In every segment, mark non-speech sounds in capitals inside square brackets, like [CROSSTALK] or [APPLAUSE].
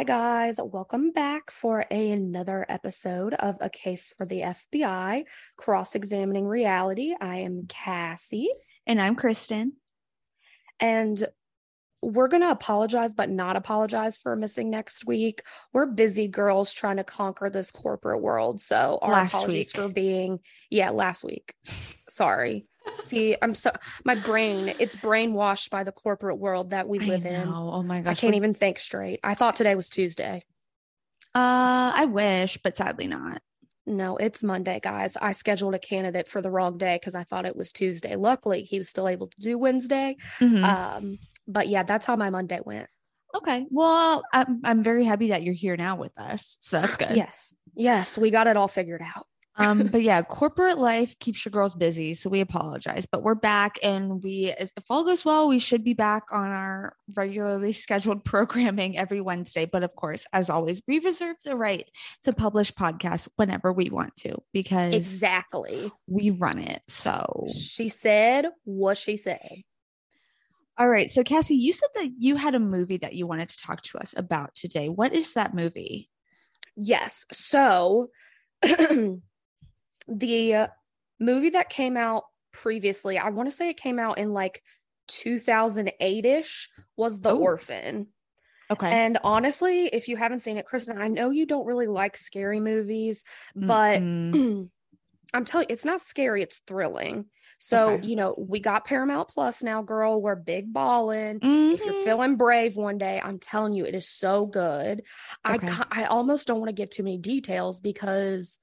Hi, guys. Welcome back for a- another episode of A Case for the FBI Cross Examining Reality. I am Cassie, And I'm Kristen. and we're going to apologize, but not apologize for missing next week. We're busy girls trying to conquer this corporate world. So, our Last apologies week. for being, yeah, last week. [LAUGHS] Sorry. See, I'm so, my brain, it's brainwashed by the corporate world that we live in. Oh my gosh. I can't even think straight. I thought today was Tuesday. Uh, I wish, but sadly not. No, it's Monday, guys. I scheduled a candidate for the wrong day because I thought it was Tuesday. Luckily, he was still able to do Wednesday. Mhm. Um, but yeah, that's how my Monday went. okay. Well, I'm I'm very happy that you're here now with us. So that's good. Yes. Yes, we got it all figured out. Um, but yeah, corporate life keeps your girls busy, so we apologize. But we're back, and we, if all goes well, we should be back on our regularly [LAUGHS] scheduled programming every Wednesday. But of course, as always, we reserve the right to publish podcasts whenever we want to because Exactly. we run it. So She said what she said. All right. So, Cassie, you said that you had a movie that you wanted to talk to us about today. What is that movie? Yes. So [CLEARS THROAT] the movie that came out previously, I want to say it came out in like 2008 ish, was The Oh. Orphan. Okay. And honestly, if you haven't seen it, Kristen, I know you don't really like scary movies, but. [CLEARS THROAT] I'm telling you, it's not scary, it's thrilling. So, Okay. you know, we got Paramount Plus now, girl. We're big ballin'. If you're Mhm. feeling brave one day, I'm telling you, it is so good. I Okay. ki- I almost don't want to give too many details because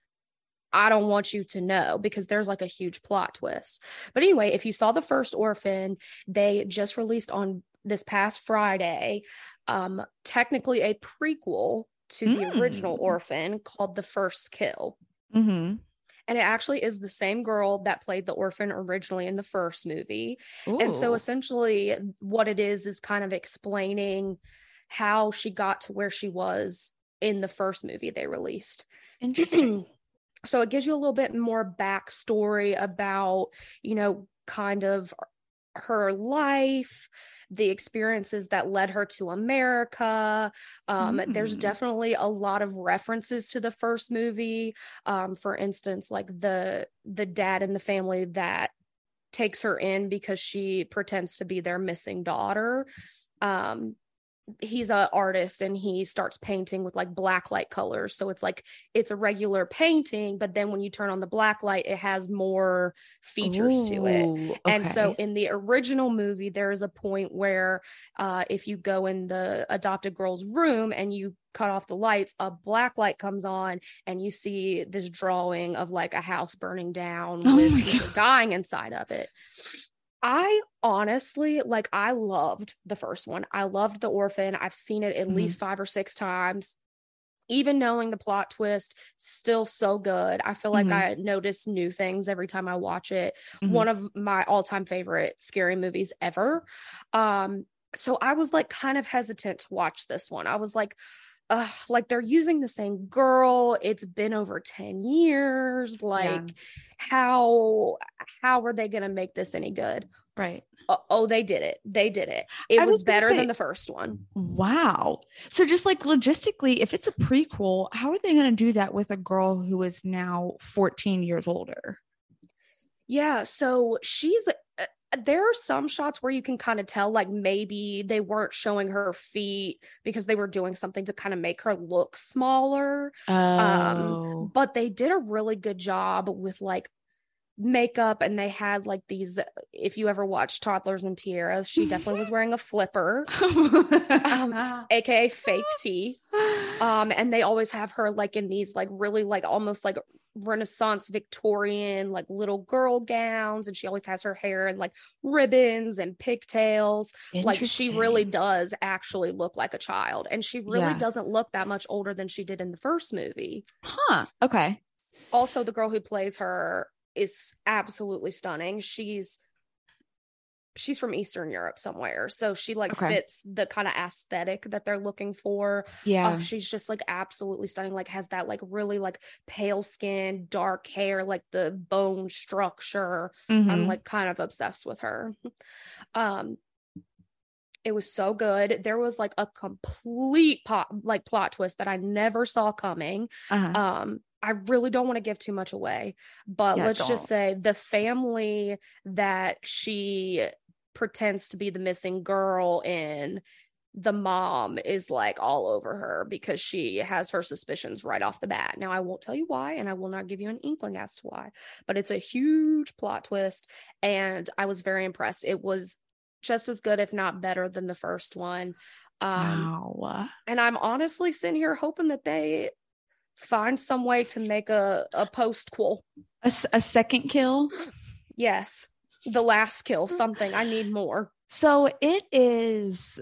I don't want you to know because there's like a huge plot twist. But anyway, if you saw the first Orphan, they just released on this past Friday, um, technically a prequel to the original Mm. Orphan called The First Kill. Mhm. And it actually is the same girl that played the orphan originally in the first movie. And so essentially, what it is is kind of explaining how she got to where she was in the first movie they released. [CLEARS THROAT] interesting. So it gives you a little bit more backstory about, you know, kind of her life, the experiences that led her to America. Um, There's Mm. definitely a lot of references to the first movie. Um, for instance, like the the dad in the family that takes her in because she pretends to be their missing daughter. Um, he's a artist and he starts painting with like black light colors. So it's like it's a regular painting but then when you turn on the black light it has more features to it. Ooh, and so in the original movie there is a point where uh if you go in the adopted girl's room and you cut off the lights a black light comes on and you see this drawing of like a house burning down Oh with my people God. dying inside of it I honestly like I loved the first one. I loved The Orphan. I've seen it at Mhm. least 5 or 6 times. Even knowing the plot twist, still so good. I feel like Mhm. I notice new things every time I watch it. Mhm. One of my all-time favorite scary movies ever. Um so I was like kind of hesitant to watch this one. I was like Ugh, like they're using the same girl. It's been over 10 years. Like how how are they going to make this any good? right. Oh, oh, they did it. They did it. It was, was better say- than the first one. Wow. So just like logistically, if it's a prequel, how are they going to do that with a girl who is now 14 years older? Yeah, so she's uh, there are some shots where you can kind of tell like maybe they weren't showing her feet because they were doing something to kind of make her look smaller. Oh. but they did a really good job with like makeup and they had like these if you ever watched toddlers and tiaras she definitely was wearing a flipper um, [LAUGHS] aka fake teeth um and they always have her like in these like really like almost like renaissance victorian like little girl gowns and she always has her hair in like ribbons and pigtails like she really does actually look like a child and she really Yeah. doesn't look that much older than she did in the first movie Huh. Okay. also the girl who plays her is absolutely stunning she's she's from eastern europe somewhere so she like Okay. fits the kind of aesthetic that they're looking for Yeah. uh, she's just like absolutely stunning like has that like really like pale skin dark hair like the bone structure i'm Mhm. like kind of obsessed with her um It was so good. There was like a complete pot, like plot twist that I never saw coming. Uh-huh. Um, I really don't want to give too much away, but Yeah, let's don't. just say the family that she pretends to be the missing girl in, the mom is like all over her because she has her suspicions right off the bat. Now, I won't tell you why, and I will not give you an inkling as to why, but it's a huge plot twist, and I was very impressed. It was just as good, if not better, than the first one. Um, wow. and I'm honestly sitting here hoping that they find some way to make a, a postquel. a second kill. Yes. The last kill, something. I need more. So it is.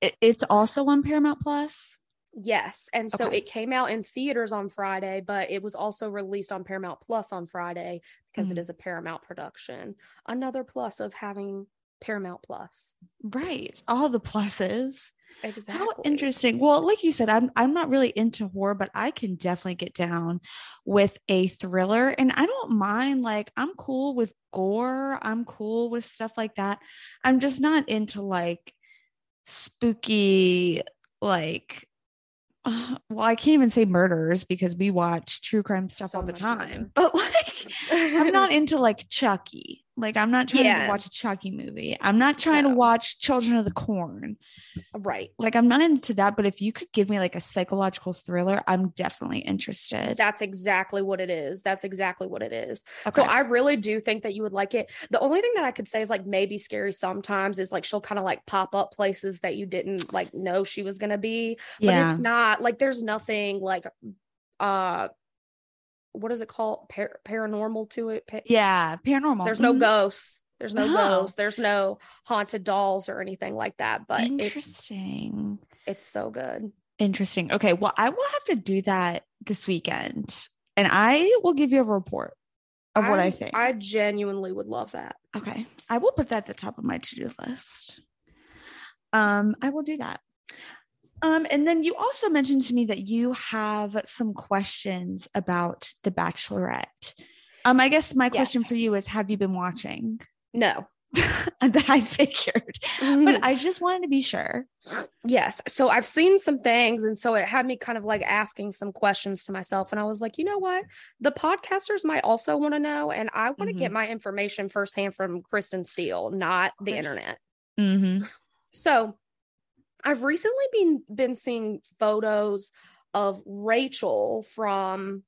It, it's also on Paramount Plus. Yes. And so Okay. it came out in theaters on Friday, but it was also released on Paramount Plus on Friday because it Mhm. is a Paramount production. Another plus of having Paramount Plus. Right. All the pluses. Exactly. How interesting. Well, like you said, I'm I'm not really into horror, but I can definitely get down with a thriller. And I don't mind, like, I'm cool with gore. I'm cool with stuff like that. I'm just not into like spooky, like [SIGHS] well, I can't even say murders because we watch true crime stuff So all the time. murder. [LAUGHS] But like I'm not [LAUGHS] into like Chucky. Like I'm not trying Yeah. to watch a Chucky movie. I'm not trying to watch Children of the Corn right. like I'm not into that, but if you could give me like a psychological thriller, I'm definitely interested. That's exactly what it is. That's exactly what it is. Okay. So I really do think that you would like it. The only thing that I could say is like maybe scary sometimes is like she'll kind of like pop up places that you didn't like know she was gonna be. But yeah. it's not like there's nothing like uh what is it called? Par- paranormal to it. Pa- yeah. Paranormal. There's no Mhm. ghosts. There's no Oh. ghosts. There's no haunted dolls or anything like that. But it's Interesting. it's so good. Interesting. Okay. Well, I will have to do that this weekend and I will give you a report of what I, think. I genuinely would love that. okay. I will put that at the top of my to do list. Um, I will do that. Um, and then you also mentioned to me that you have some questions about The Bachelorette. Um, I guess my question Yes. for you is Have you been watching? No. [LAUGHS] that I figured, but I just wanted to be sure. Yes. So I've seen some things. And so it had me kind of like asking some questions to myself. And I was like, you know what? The podcasters might also want to know. And I want to get my information firsthand from Kristen Steele, not the internet. Mm-hmm. So I've recently been been seeing photos of Rachel from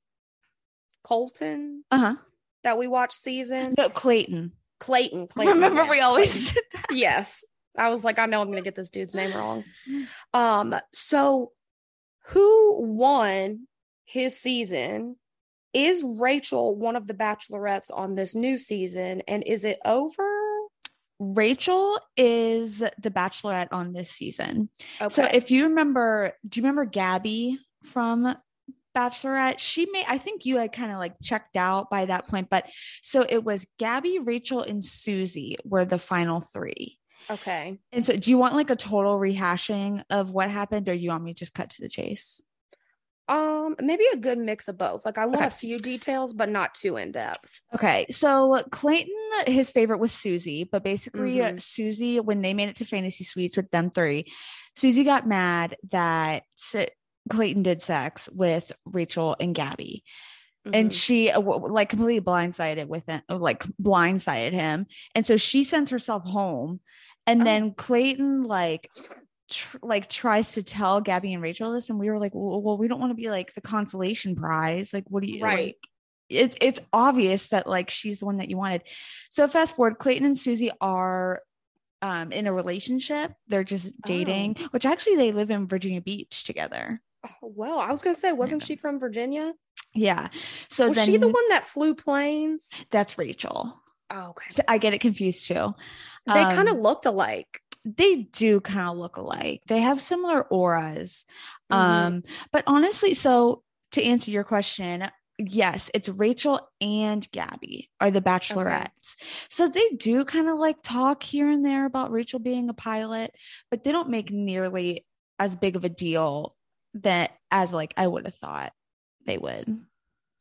Colton Uh huh. that we watched season. No, Clayton. Clayton. Clayton Remember, we always Clayton. said that. yes i was like i know i'm gonna get this dude's name wrong [SIGHS] um so who won his season is rachel one of the bachelorettes on this new season and is it over Rachel is the bachelorette on this season. okay So if you remember, do you remember Gabby from Bachelorette? She made, I think you had kind of like checked out by that point, but so it was Gabby, Rachel, and Susie were the final three. okay And so, do you want like a total rehashing of what happened, or do you want me to just cut to the chase? Um maybe a good mix of both like i want Okay. a few details but not too in depth Okay, so Clayton, his favorite was Susie, but basically, Mhm. Susie, when they made it to Fantasy Suites with them three, Susie got mad that Clayton did sex with Rachel and Gabby. and Mhm. she uh, like completely blindsided with it like blindsided him and so she sends herself home and Oh. then clayton like tr- like tries to tell gabby and rachel this and we were like well, well we don't want to be like the consolation prize. Like what do you Right. like it's it's obvious that like she's the one that you wanted. So fast forward clayton and susie are um in a relationship. They're just dating which actually they live in virginia beach together. Oh, well i was gonna say wasn't she from virginia? Yeah. So was then she the one that flew planes? That's rachel. Oh, okay. I get it confused too. they kind of Um, looked alike they do kind of look alike. They have similar auras. Mhm. Um, but honestly, so to answer your question, yes, it's Rachel and Gabby are the bachelorettes. So they do kind of like talk here and there about Rachel being a pilot, but they don't make nearly as big of a deal that as like I would have thought they would.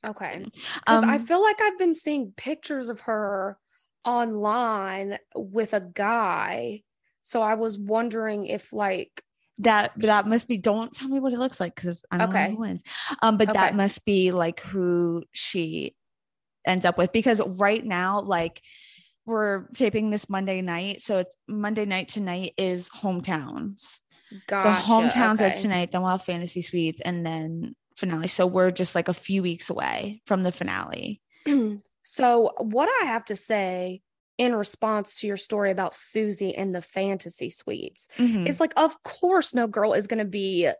Okay. Because I Um, feel like I've been seeing pictures of her online with a guy So I was wondering if like that that must be don't tell me what it looks like because I don't Okay. know who wins. Um, but Okay. that must be like who she ends up with because right now, like we're taping this Monday night. So it's Monday night tonight is hometowns. gotcha. So hometowns okay. are tonight, then we'll have fantasy suites and then finale. So we're just like a few weeks away from the finale. [CLEARS THROAT] so what I have to say in response to your story about Susie and the fantasy suites Mhm. is like, of course, no girl is going to be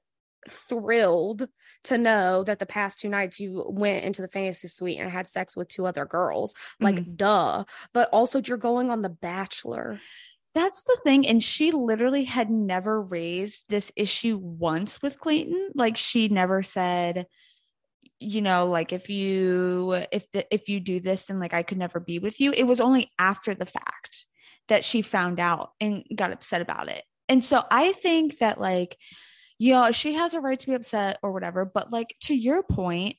thrilled to know that the past two nights you went into the fantasy suite and had sex with two other girls. Like, Mm-hmm. duh. But also, you're going on The Bachelor. That's the thing. And she literally had never raised this issue once with Clayton. Like she never said, you know, like if you if the, if you do this, and like I could never be with you. It was only after the fact that she found out and got upset about it. And so I think that like, you know, she has a right to be upset or whatever. But like to your point,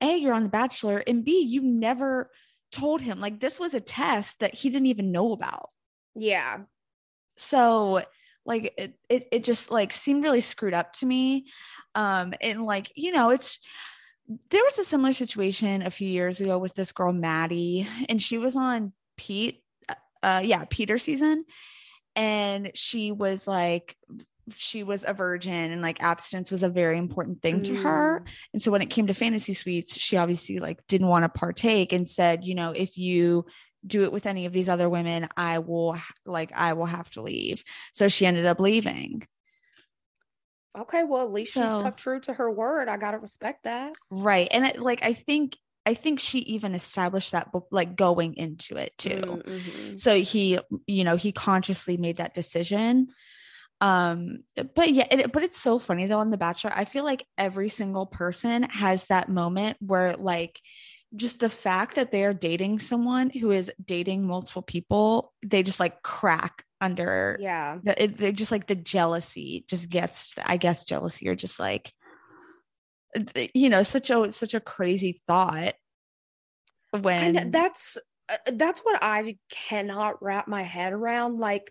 A, you're on The Bachelor, and B, you never told him like this was a test that he didn't even know about Yeah. so like it, it it just like seemed really screwed up to me um and like you know it's there was a similar situation a few years ago with this girl maddie and she was on pete uh yeah peter season and she was like she was a virgin and like abstinence was a very important thing to her Mm. and so when it came to fantasy suites, she obviously like didn't want to partake and said, you know, if you do it with any of these other women, I will like I will have to leave. So she ended up leaving. Okay. Well, at least she's So- stuck true to her word. I got to respect that. Right. And it, like I think I think she even established that like going into it too. Mhm. So he, you know, he consciously made that decision. Um, but yeah, it, but it's so funny though on The Bachelor. I feel like every single person has that moment where like just the fact that they are dating someone who is dating multiple people, they just like crack under Yeah. it, they just like the jealousy just gets i guess jealousy or just like you know such a such a crazy thought when And that's uh, that's what I cannot wrap my head around. Like,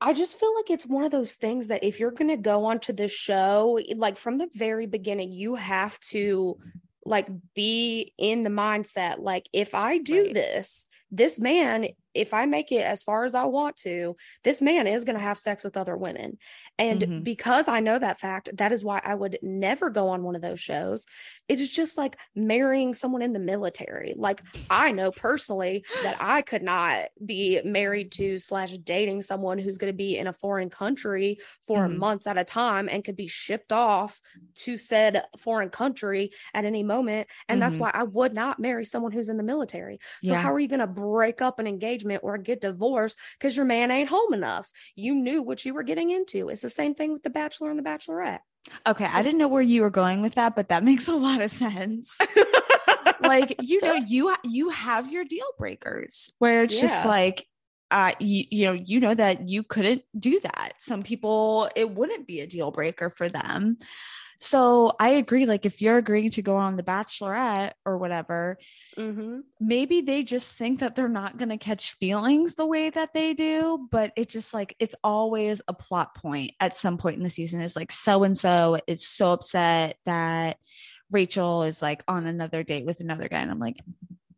I just feel like it's one of those things that if you're gonna go onto this show, like from the very beginning, you have to like be in the mindset like if I do Right. this, this man, if I make it as far as I want to, this man is going to have sex with other women. And Mhm. because I know that fact, that is why I would never go on one of those shows. It's just like marrying someone in the military. Like I know personally that [GASPS] I could not be married to slash dating someone who's going to be in a foreign country for Mhm. months at a time and could be shipped off to said foreign country at any moment. And that's Mhm. why I would not marry someone who's in the military. So Yeah. how are you going to break up an engagement or get divorced because your man ain't home enough? You knew what you were getting into. It's the same thing with the Bachelor and the Bachelorette. okay i didn't know where you were going with that but that [LAUGHS] makes a lot of sense [LAUGHS] like you know you you have your deal breakers where it's just like uh you, you know you know that you couldn't do that some people it wouldn't be a deal breaker for them so i agree like if you're agreeing to go on the bachelorette or whatever hmm maybe they just think that they're not going to catch feelings the way that they do but it's just like it's always a plot point at some point in the season. Is like so and so is so upset that rachel is like on another date with another guy and i'm like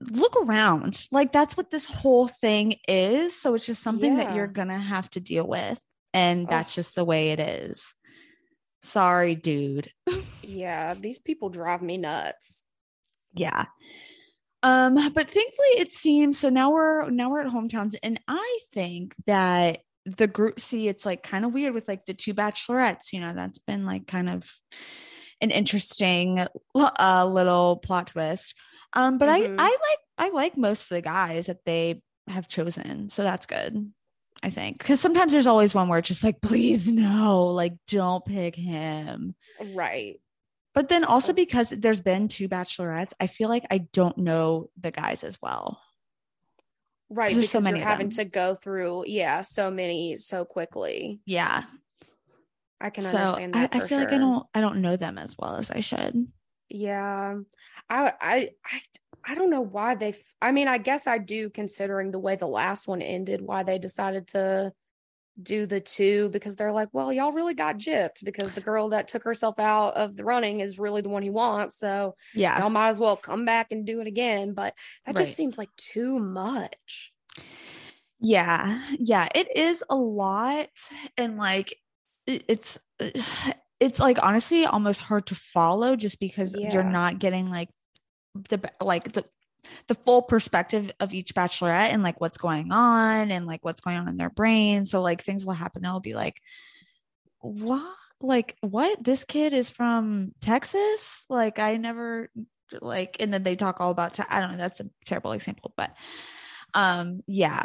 look around. Like that's what this whole thing is so it's just something that you're going to have to deal with and that's Ugh. just the way it is sorry dude [LAUGHS] Yeah, these people drive me nuts. yeah um but thankfully it seems so now we're now we're at hometowns and i think that the group see it's like kind of weird with like the two bachelorettes you know that's been like kind of an interesting uh, little plot twist um but Mhm. i i like i like most of the guys that they have chosen so that's good i think because sometimes there's always one where it's just like please no like don't pick him Right. but then also Oh. because there's been two bachelorettes, I feel like I don't know the guys as well. Right. Because so many you're having to go through, yeah, so many so quickly. Yeah. I can So understand that. I for feel like I don't I don't know them as well as I should. Yeah. I I I I don't know why they I mean, I guess I do considering the way the last one ended, why they decided to do the two because they're like, well, y'all really got gypped because the girl that took herself out of the running is really the one he wants. So Yeah. y'all might as well come back and do it again. But that Right. just seems like too much. Yeah. Yeah. It is a lot. And like, it's, [SIGHS] it's like honestly almost hard to follow just because Yeah. you're not getting like the, like the, the full perspective of each bachelorette and like what's going on and like what's going on in their brain. So like things will happen. It'll be like, what? Like what? This kid is from Texas? Like I never like, and then they talk all about, Te- I don't know. That's a terrible example, but um yeah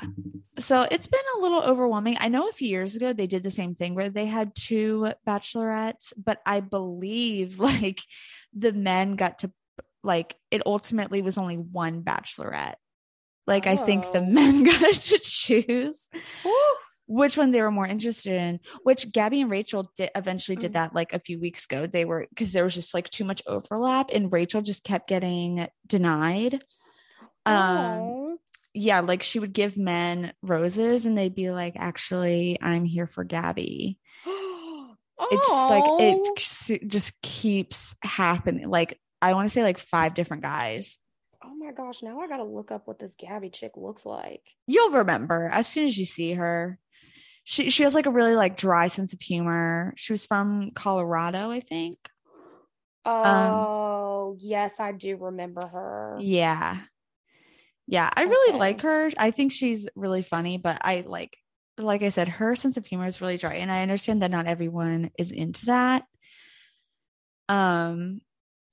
so it's been a little overwhelming i know a few years ago they did the same thing where they had two bachelorettes but i believe [LAUGHS] like the men got to like it ultimately was only one bachelorette like i think the Oh. men [LAUGHS] got to choose which one they were more interested in which gabby and rachel did eventually did Mm. that like a few weeks ago they were because there was just like too much overlap and rachel just kept getting denied um yeah, like she would give men roses and they'd be like, actually, I'm here for Gabby. [GASPS] It just like it just keeps happening. Like I want to say like five different guys. Oh my gosh, now I gotta look up what this Gabby chick looks like. You'll remember as soon as you see her. She she has like a really like dry sense of humor. She was from Colorado, I think. Oh, yes, I do remember her. Yeah. Yeah, I really Okay. like her. I think she's really funny, but I like like I said, her sense of humor is really dry and I understand that not everyone is into that. Um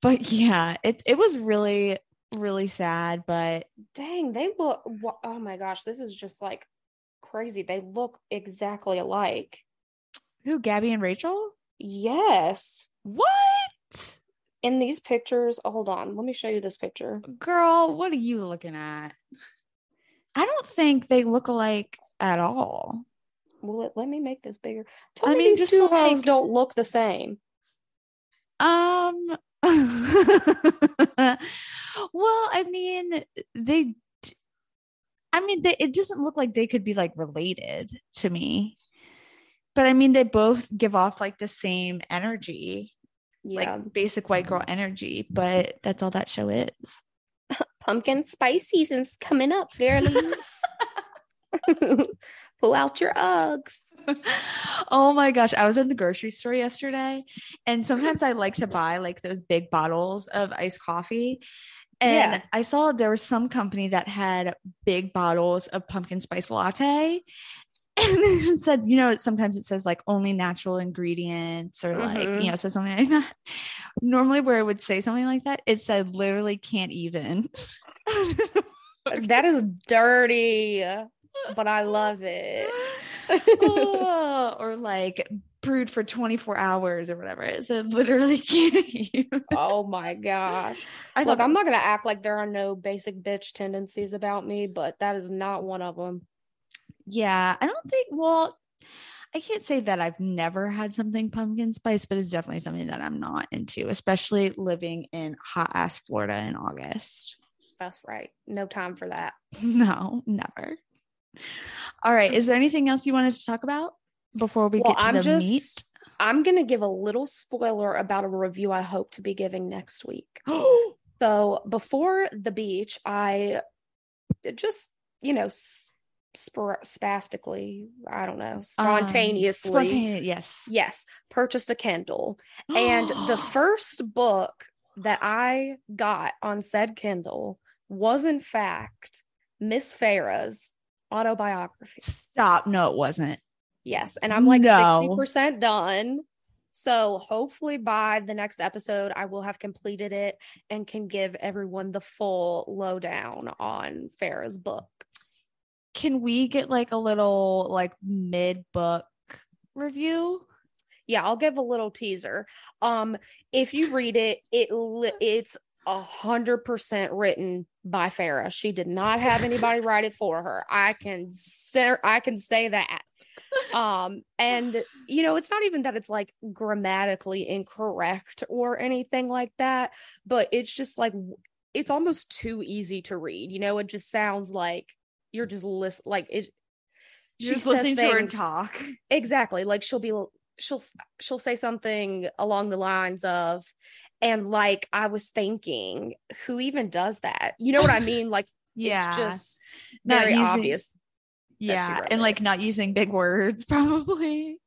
but yeah, it it was really really sad, but Dang, they look. Oh my gosh, this is just like crazy. They look exactly alike. who Gabby and Rachel? Yes. What? In these pictures, hold on. Let me show you this picture. Girl, what are you looking at? I don't think they look alike at all. Well, let, let me make this bigger. Tell I me mean, these just two hoes like- don't look the same. Um [LAUGHS] well, I mean, they I mean, they, it doesn't look like they could be like related to me. But I mean, they both give off like the same energy, Yeah. like basic white girl energy, but that's all that show is. [LAUGHS] Pumpkin spice season's coming up, girlies. [LAUGHS] Pull out your Uggs. [LAUGHS] oh my gosh, I was in the grocery store yesterday and sometimes I like to buy like those big bottles of iced coffee. And Yeah. I saw there was some company that had big bottles of pumpkin spice latte. [LAUGHS] And it said, you know, sometimes it says like only natural ingredients or like, Mhm. you know, says something like that. Normally, where it would say something like that, it said literally can't even. [LAUGHS] That is dirty, but I love it. Oh, or like brewed for 24 hours or whatever. It's said literally [LAUGHS] can't oh my gosh. I Look, I'm not going to act like there are no basic bitch tendencies about me, but that is not one of them. Yeah, I don't think, well, I can't say that I've never had something pumpkin spice, but it's definitely something that I'm not into, especially living in hot ass Florida in August. That's right. No time for that. [LAUGHS] No, never. All right. Is there anything else you wanted to talk about before we Well, get to I'm the just, meat? I'm going to give a little spoiler about a review I hope to be giving next week. [GASPS] So before the beach, I just, you know, spor- spastically, I don't know, Um, spontaneously, spontaneous, yes. yes, purchased a Kindle. [GASPS] And the first book that I got on said Kindle was, in fact, Miss Farrah's autobiography. Stop. No, it wasn't. Yes. And I'm like No. 60% done. So hopefully by the next episode, I will have completed it and can give everyone the full lowdown on Farrah's book. Can we get like a little like mid book review? Yeah, I'll give a little teaser. Um, if you read it, it it's a hundred percent written by Farrah. She did not have anybody [LAUGHS] write it for her. I can say I can say that. Um, and you know, it's not even that it's like grammatically incorrect or anything like that, but it's just like it's almost too easy to read. You know, it just sounds like you're just list like it just listening to her and talk. Exactly. Like she'll be she'll she'll say something along the lines of and like I was thinking, who even does that? You know what I [LAUGHS] mean? Like yeah. it's just very using, obvious. Yeah. And it. like not using big words, [LAUGHS] probably.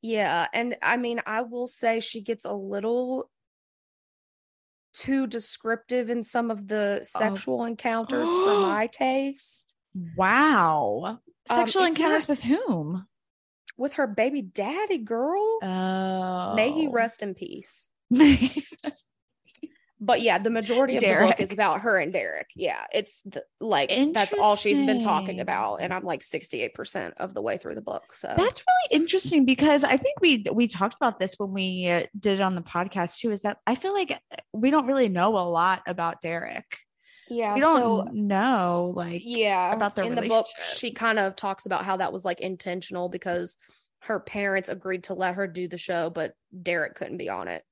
Yeah. And I mean, I will say she gets a little too descriptive in some of the oh. sexual oh. encounters for [GASPS] my taste. Wow. Um, sexual encounters not, with whom? With her baby daddy, girl. Oh. [LAUGHS] May he rest in peace. but yeah, the majority of Derek. the book is about her and Derek. Yeah, it's the, like that's all she's been talking about, and I'm like 68 percent of the way through the book. So that's really interesting because I think we we talked about this when we uh, did it on the podcast too. Is that I feel like we don't really know a lot about Derek. Yeah, we don't so, know like yeah about their in the book. She kind of talks about how that was like intentional because her parents agreed to let her do the show, but Derek couldn't be on it.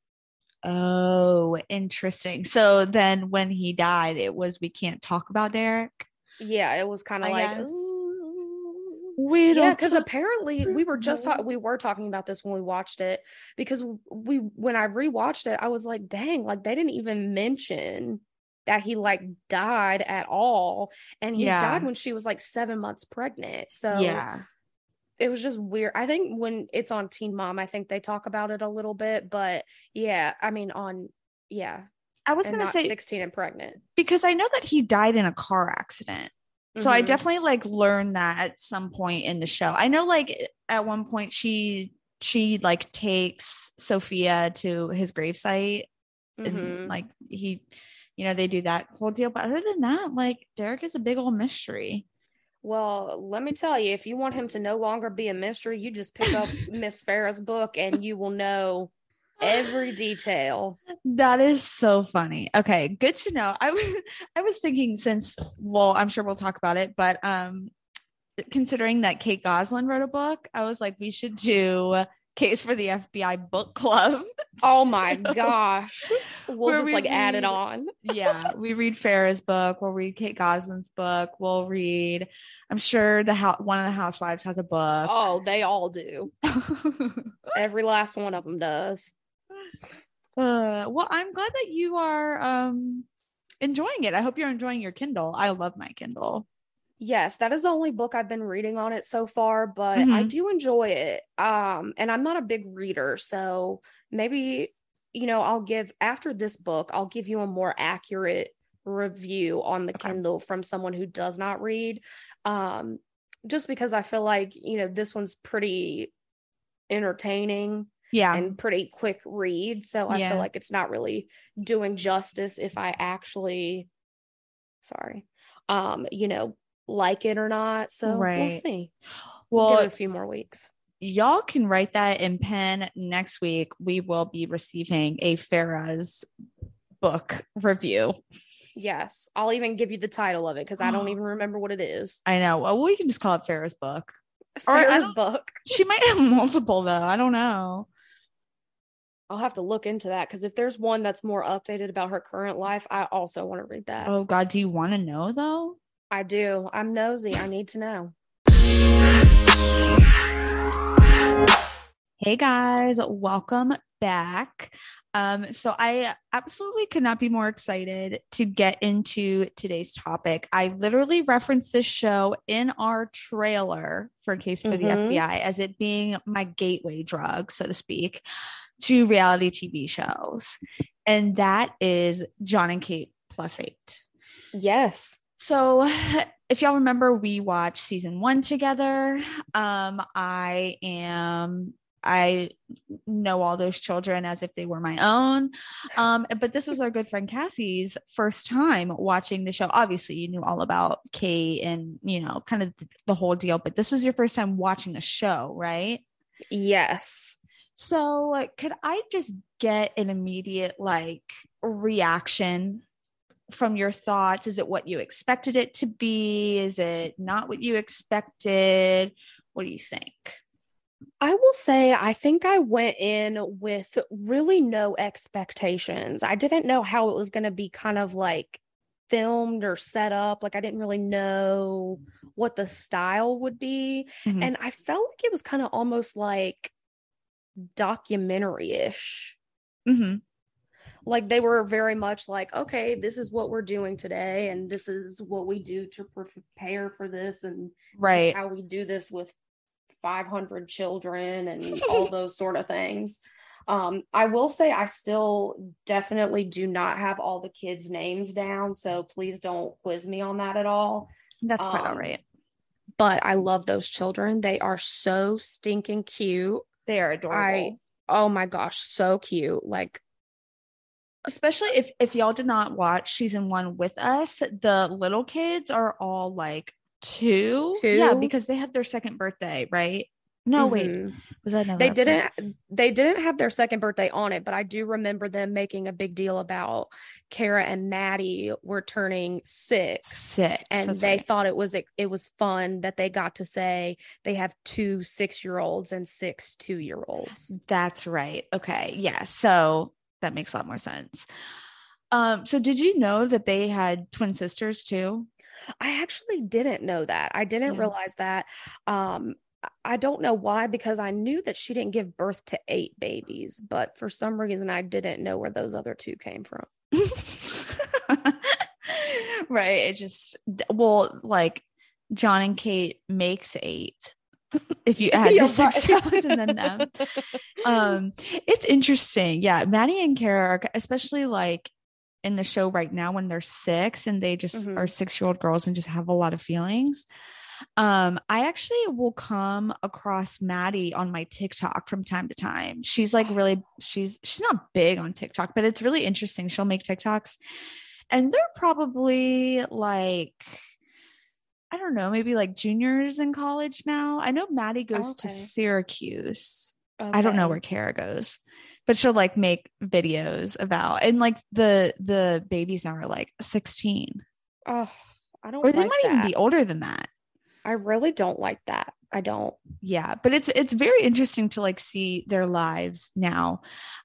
Oh, interesting. So then when he died, it was we can't talk about Derek. Yeah, it was kind of like we don't. Yeah, because apparently we were just ta- we were talking about this when we watched it because we when I rewatched it, I was like, dang, like they didn't even mention that he like died at all, and he yeah. died when she was like seven months pregnant. So yeah, it was just weird. I think when it's on Teen Mom, I think they talk about it a little bit, but yeah, I mean on yeah. I was going to say 16 and pregnant because I know that he died in a car accident. So mm-hmm. I definitely like learned that at some point in the show. I know like at one point she she like takes Sophia to his gravesite mm-hmm. and like he you know they do that whole deal but other than that like Derek is a big old mystery. Well, let me tell you, if you want him to no longer be a mystery, you just pick up [LAUGHS] Miss Farrah's book and you will know every detail. That is so funny. Okay, good to know. I was [LAUGHS] I was thinking since well, I'm sure we'll talk about it, but um considering that Kate Gosselin wrote a book, I was like we should do case for the FBI book club. [LAUGHS] Oh my gosh. [LAUGHS] We'll just we like read, add it on. [LAUGHS] yeah. We read Farrah's book. We'll read Kate Gosselin's book. We'll read, I'm sure the ho- one of the housewives has a book. Oh, they all do. Every last one of them does. Uh, well, I'm glad that you are um enjoying it. I hope you're enjoying your Kindle. I love my Kindle. Yes, that is the only book I've been reading on it so far, but mm-hmm. I do enjoy it. Um, and I'm not a big reader, so maybe you know, I'll give after this book, I'll give you a more accurate review on the okay. Kindle from someone who does not read. Um, just because I feel like, you know, this one's pretty entertaining yeah and pretty quick read so i yeah. feel like it's not really doing justice if i actually sorry um you know like it or not. So right. we'll see. Well, a few more weeks. Y'all can write that in pen next week. We will be receiving a Farrah's book review. Yes, I'll even give you the title of it because I don't [GASPS] even remember what it is. I know. Well, we can just call it Farrah's book. Farrah's book. She might have multiple though. I don't know. I'll have to look into that because if there's one that's more updated about her current life, I also want to read that. Oh God, do you want to know though? I do. I'm nosy. I need to know. Hey guys, welcome back. Um, so I absolutely could not be more excited to get into today's topic. I literally referenced this show in our trailer for Case for mm-hmm. the FBI as it being my gateway drug, so to speak, to reality TV shows. And that is Jon and Kate plus eight. Yes. So, [LAUGHS] if y'all remember, we watched season one together. Um, I am I know all those children as if they were my own. Um, but this was our good friend Cassie's first time watching the show. Obviously, you knew all about Kate and you know, kind of the whole deal, but this was your first time watching the show, right? Yes. So, could I just get an immediate like reaction from your thoughts? Is it what you expected it to be? Is it not what you expected? What do you think? I will say, I think I went in with really no expectations. I didn't know how it was going to be kind of like filmed or set up. Like I didn't really know what the style would be. Mhm. And I felt like it was kind of almost like documentary ish. Mhm. Like they were very much like, okay, this is what we're doing today, and this is what we do to prepare for this, and Right. how we do this with 500 children and all [LAUGHS] those sort of things. Um, I will say I still definitely do not have all the kids' names down, so please don't quiz me on that at all. That's quite all Um, right. But I love those children. They are so stinking cute. They are adorable. I oh my gosh, so cute. Like Especially if if y'all did not watch season 1 with us, the little kids are all like 2. Yeah, because they had their second birthday, right? No, wait. mhm. Was that another they episode? didn't they didn't have their second birthday on it, but I do remember them making a big deal about Kara and Maddie were turning six. six. and they right. thought it was it was fun that they got to say they have two six year olds and six two year olds That's right. Okay. Yeah. So that makes a lot more sense. Um, so did you know that they had twin sisters too? i actually didn't know that i didn't Yeah. realize that um I- i don't know why because i knew that she didn't give birth to eight babies but for some reason i didn't know where those other two came from [LAUGHS] right. It just well, like Jon and Kate makes eight. If you [LAUGHS] add Yeah, the six right. [LAUGHS] and then them. um it's interesting yeah maddie and kara are, especially like in the show right now when they're six and they just Mhm. are six year old girls and just have a lot of feelings um i actually will come across maddie on my tiktok from time to time she's like really [GASPS] she's she's not big on tiktok but it's really interesting she'll make tiktoks and they're probably like I don't know, maybe like juniors in college now. I know Maddie goes to Okay. Syracuse. I don't know where Kara goes, but she'll like make videos about and like the the babies now are like 16. oh i don't Or they like might even be older than that. i really don't like that i don't Yeah, but it's it's very interesting to like see their lives now.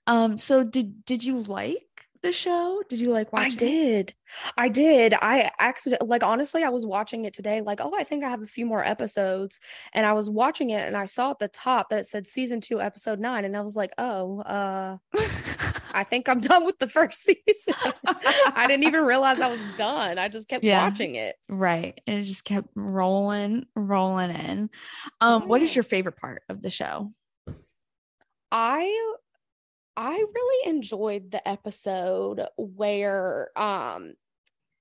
Um so did did you like the show? Did you like watch I it? did. I did. I accident like honestly, I was watching it today, like, oh, I think I have a few more episodes. And I was watching it and I saw at the top that it said season two, episode nine. And I was like, oh, uh, I [LAUGHS] think I'm done with the first [LAUGHS] season. I didn't even realize I was done. I just kept Yeah. watching it. right. And it just kept rolling, rolling in. Um, what is your favorite part of the show? I I really enjoyed the episode where um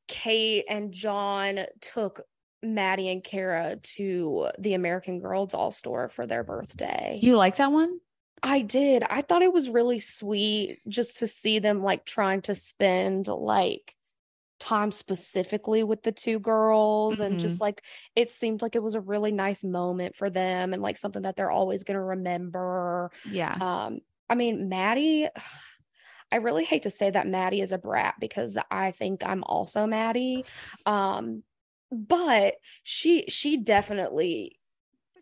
Kate and Jon took Maddie and Kara to the American Girl doll store for their birthday. You like that one? I did. I thought it was really sweet just to see them like trying to spend like time specifically with the two girls and just like it seemed like it was a really nice moment for them and like something that they're always going to remember. Yeah. Um, I mean, Maddie, [SIGHS] I really hate to say that Maddie is a brat because I think I'm also Maddie. Um, but she she definitely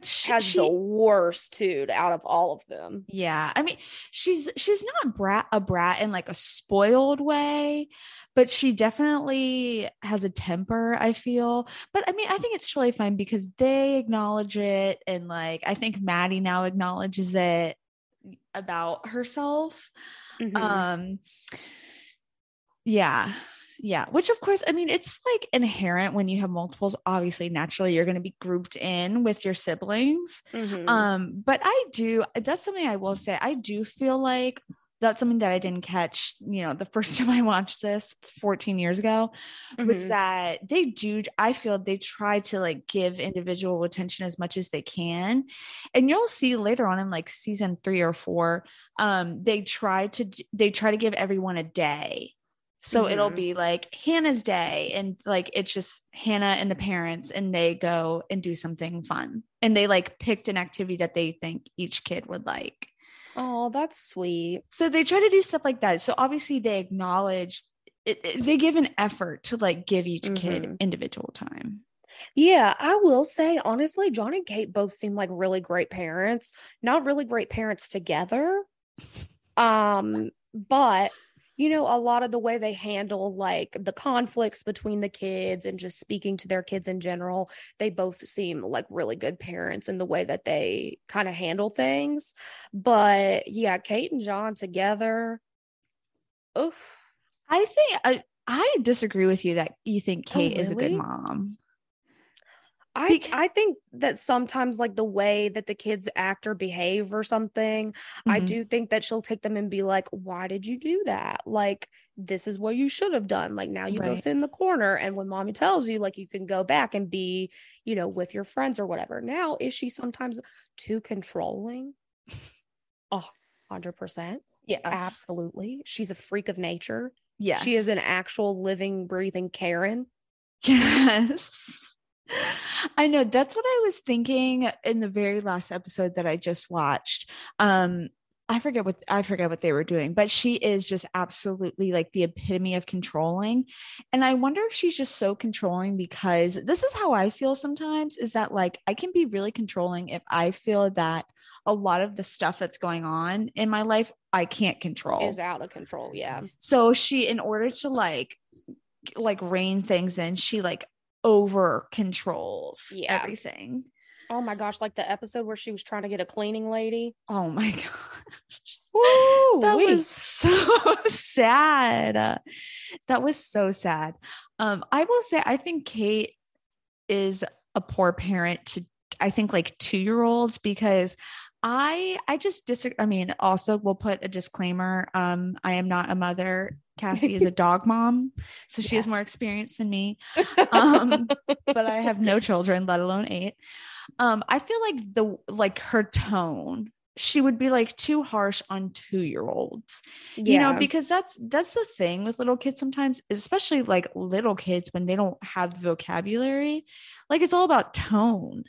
She- has she- the worst dude out of all of them. Yeah. I mean, she's she's not brat a brat in like a spoiled way, but she definitely has a temper, I feel. But I mean, I think it's totally fine because they acknowledge it and like I think Maddie now acknowledges it about herself. Mhm. Um yeah. Yeah, which of course, I mean, it's like inherent when you have multiples. Obviously, naturally, you're going to be grouped in with your siblings. Mhm. Um, but I do, that's something I will say. I do feel like that's something that I didn't catch, you know, the first [LAUGHS] time I watched this 14 years ago was Mhm. that they do, I feel they try to like give individual attention as much as they can. And you'll see later on in like season three or four, um, they try to, they try to give everyone a day. So it'll Mhm. be like Hannah's day, and like it's just Hannah and the parents, and they go and do something fun. And they like picked an activity that they think each kid would like. Oh, that's sweet. So they try to do stuff like that. So obviously they acknowledge it, it- they give an effort to like give each kid Mhm. individual time. Yeah, I will say honestly, Jon and Kate both seem like really great parents. Not really great parents together. [LAUGHS] Um, but you know, a lot of the way they handle like the conflicts between the kids and just speaking to their kids in general, they both seem like really good parents in the way that they kind of handle things. But yeah, Kate and Jon together. Oof. I think I, I disagree with you that you think Oh, Kate is a good mom. I Bec- I think that sometimes like the way that the kids act or behave or something, I Mhm. do think that she'll take them and be like, "Why did you do that? Like this is what you should have done. Like now you go sit in the corner and when mommy tells you like you can go back and be, you know, with your friends or whatever." Now, is she sometimes too controlling? Oh, 100%. Yeah. Absolutely. She's a freak of nature. Yeah. She is an actual living breathing Karen. Yes. I know that's what I was thinking in the very last episode that I just watched. Um I forget what I forget what they were doing, but she is just absolutely like the epitome of controlling. And I wonder if she's just so controlling because this is how I feel sometimes is that like I can be really controlling if I feel that a lot of the stuff that's going on in my life I can't control. Is out of control. Yeah. So she, in order to like, like rein things in, she like over controls Yeah. everything. Oh my gosh, like the episode where she was trying to get a cleaning lady. Oh my [LAUGHS] gosh. Woo! That was so [LAUGHS] sad. That was so sad. Um, I will say I think Kate is a poor parent to I think like two year olds because I I just disagree. I mean, also we'll put a disclaimer. Um, I am not a mother. Cassie is a dog mom, so she has more Yes. experience than me. [LAUGHS] Um, but I have no children, let alone eight. Um, I feel like the like her tone, she would be like too harsh on two year olds you know because that's that's the thing with little kids sometimes especially like little kids when they don't have the vocabulary like it's all about tone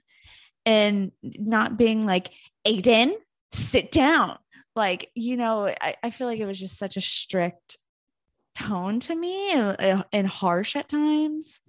and not being like aaden sit down like you know i, I feel like it was just such a strict tone to me and, and harsh at times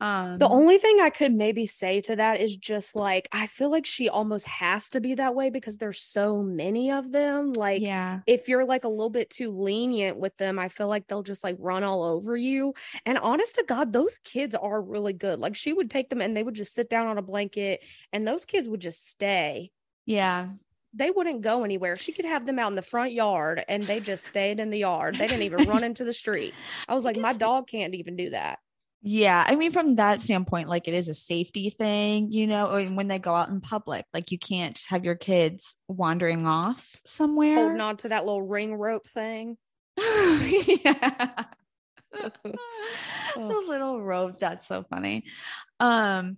um The only thing I could maybe say to that is just like I feel like she almost has to be that way because there's so many of them. Like yeah if you're like a little bit too lenient with them, I feel like they'll just like run all over you. And honest to God, those kids are really good. Like she would take them and they would just sit down on a blanket and those kids would just stay. yeah They wouldn't go anywhere. She could have them out in the front yard and they just stayed in the yard. They didn't even run into the street. I was [LAUGHS] like, my dog can't even do that. Yeah, I mean, from that standpoint, like it is a safety thing, you know, and when they go out in public, like you can't just have your kids wandering off somewhere. Holding on to that little ring rope thing. [LAUGHS] yeah. [LAUGHS] the little rope, that's so funny. Um,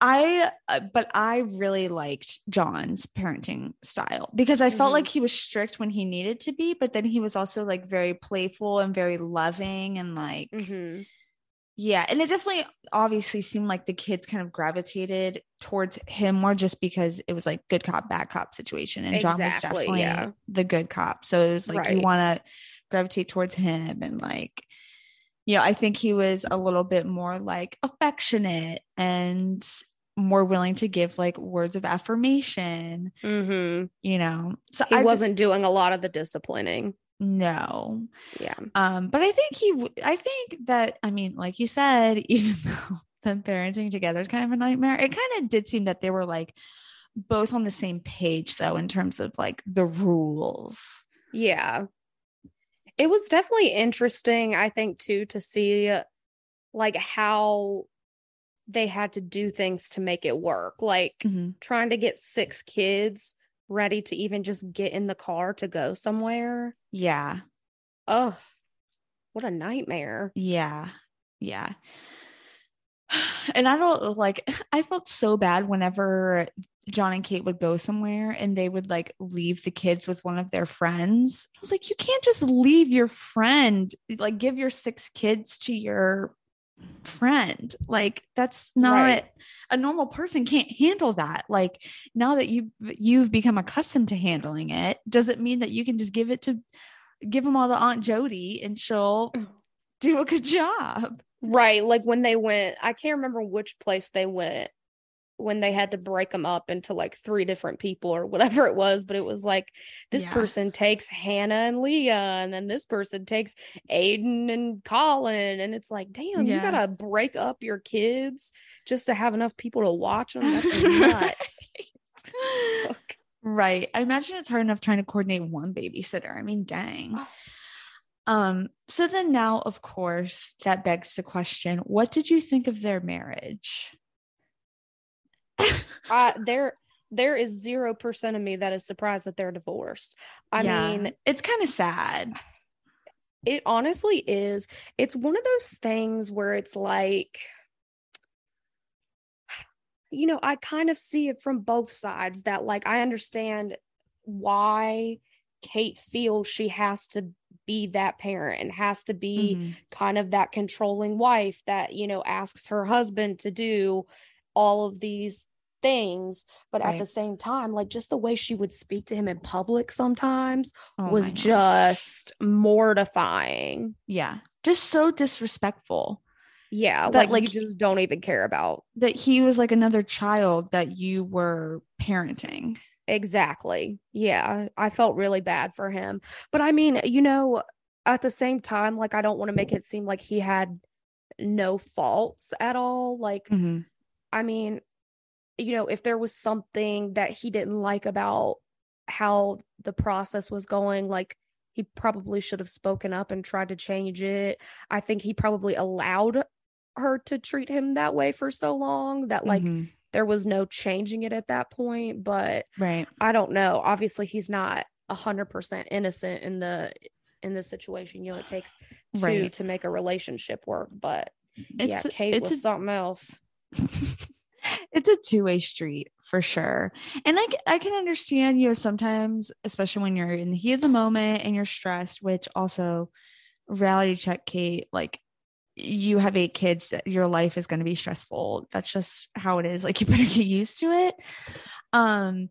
I, uh, but I really liked Jon's parenting style because I felt Mhm. like he was strict when he needed to be, but then he was also like very playful and very loving and like, Mhm. yeah, and it definitely obviously seemed like the kids kind of gravitated towards him more just because it was like good cop, bad cop situation. And Jon was definitely yeah. the good cop. So it was like you want to gravitate towards him and like, you know, I think he was a little bit more like affectionate and more willing to give like words of affirmation, Mhm. you know. So He I wasn't just, doing a lot of the disciplining. no. Yeah. Um, but I think he, w- I think that, I mean, like you said, [LAUGHS] even though them parenting together is kind of a nightmare, it kind of did seem that they were like both on the same page, though, in terms of like the rules. Yeah. It was definitely interesting, I think, too, to see like how they had to do things to make it work. Like Mhm. trying to get six kids ready to even just get in the car to go somewhere. Yeah. Oh, what a nightmare. Yeah. Yeah. [SIGHS] And I don't like, [SIGHS] I felt so bad whenever Jon and Kate would go somewhere and they would like leave the kids with one of their friends. I was like, you can't just leave your friend, like give your six kids to your friend. Like that's not Right. a normal person can't handle that. Like now that you you've become accustomed to handling it, does it mean that you can just give it to give them all to Aunt Jody and she'll mm. do a good job? Right. Like when they went, I can't remember which place they went when they had to break them up into like three different people or whatever it was, but it was like this Yeah. person takes Hannah and Leah, and then this person takes Aaden and Colin, and it's like, damn, you gotta break up your kids just to have enough people to watch them. That's [LAUGHS] nuts. Fuck. Right. I imagine it's hard enough trying to coordinate one babysitter. I mean, dang. Oh. Um, so then now, of course, that begs the question, what did you think of their marriage? [LAUGHS] I there there is zero percent of me that is surprised that they're divorced. I Yeah. mean, it's kind of sad. it honestly is. It's one of those things where it's like, you know, I kind of see it from both sides that, like, I understand why Kate feels she has to be that parent and has to be Mhm. kind of that controlling wife that, you know, asks her husband to do all of these things. But at the same time, like, just the way she would speak to him in public sometimes Oh was just mortifying. yeah, just so disrespectful Yeah, That, like, like, you just don't even care about. that he was like another child that you were parenting. Exactly. Yeah, I felt really bad for him. But I mean, you know, at the same time, like I don't want to make it seem like he had no faults at all. Like, Mhm. I mean, you know, if there was something that he didn't like about how the process was going, like he probably should have spoken up and tried to change it. I think he probably allowed her to treat him that way for so long that like Mhm. there was no changing it at that point, but right. I don't know. Obviously, he's not a hundred percent innocent in the in the situation. You know, it takes two Right. to make a relationship work. But yeah, a- Kate it's was a- something else. [LAUGHS] it's a two-way street for sure and i can understand you know sometimes especially when you're in the heat of the moment and you're stressed which also reality check kate like you have eight kids that your life is going to be stressful. That's just how it is. Like you better get used to it. Um